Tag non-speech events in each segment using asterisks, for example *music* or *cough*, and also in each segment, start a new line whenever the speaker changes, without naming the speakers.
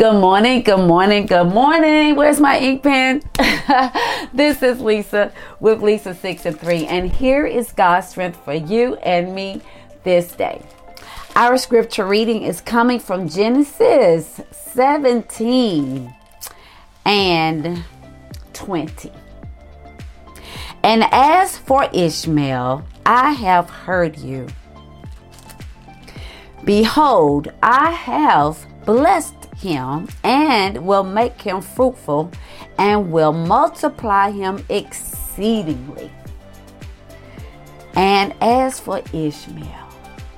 Good morning, good morning, good morning. Where's my ink pen? *laughs* this is Lisa with Lisa 6 and 3, and here is God's strength for you and me this day. Our scripture reading is coming from Genesis 17 and 20. And as for Ishmael, I have heard you. Behold, I have blessed him and will make him fruitful and will multiply him exceedingly. And as for Ishmael,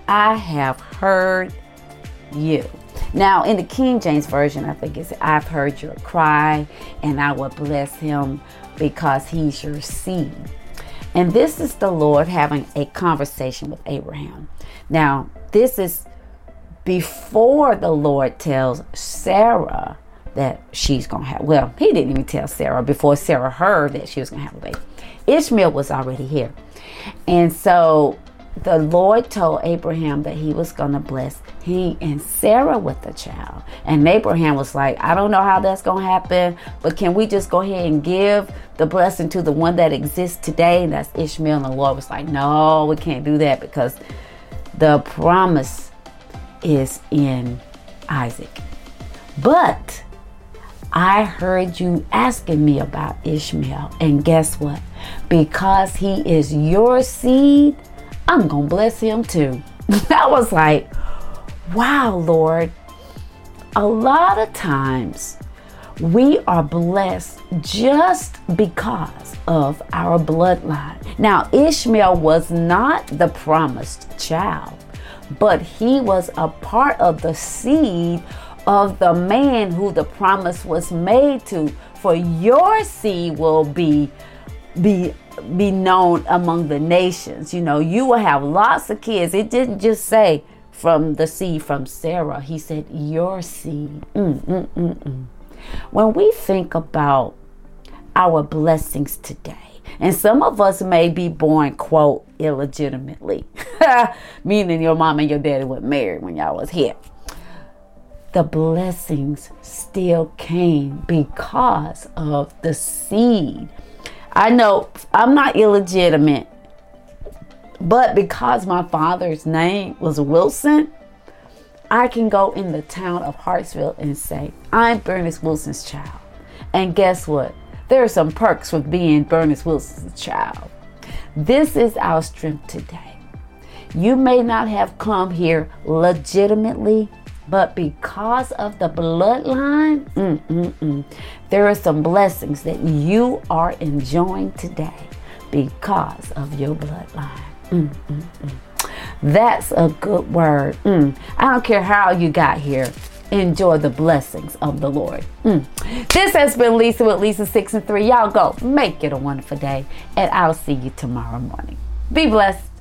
I have heard you. Now, in the King James Version, I think it's I've heard your cry, and I will bless him because he's your seed. And this is the Lord having a conversation with Abraham. Now, this is before the Lord tells Sarah that she's going to have, well, he didn't even tell Sarah before Sarah heard that she was going to have a baby. Ishmael was already here. And so the Lord told Abraham that he was going to bless he and Sarah with the child. And Abraham was like, I don't know how that's going to happen, but can we just go ahead and give the blessing to the one that exists today? And that's Ishmael. And the Lord was like, No, we can't do that because the promise is in Isaac. But I heard you asking me about Ishmael, and guess what? Because he is your seed, I'm to bless him too. *laughs* I was like, wow, Lord. A lot of times we are blessed just because of our bloodline. Now, Ishmael was not the promised child but he was a part of the seed of the man who the promise was made to. For your seed will be be be known among the nations. You know, you will have lots of kids. It didn't just say from the seed from Sarah. He said your seed. Mm, mm, mm, mm. when we think about our blessings today, and some of us may be born, quote, illegitimately, *laughs* *laughs* meaning your mom and your daddy were married when y'all was here. The blessings still came because of the seed. I know I'm not illegitimate, but because my father's name was Wilson, I can go in the town of Hartsville and say, I'm Bernice Wilson's child. And guess what? There are some perks with being Bernice Wilson's child. This is our strength today. You may not have come here legitimately, but because of the bloodline, mm, mm, mm, there are some blessings that you are enjoying today because of your bloodline. Mm, mm, mm. That's a good word. I don't care how you got here enjoy the blessings of the Lord. Mm. This has been Lisa with Lisa 6 and 3. Y'all go make it a wonderful day, and I'll see you tomorrow morning. Be blessed.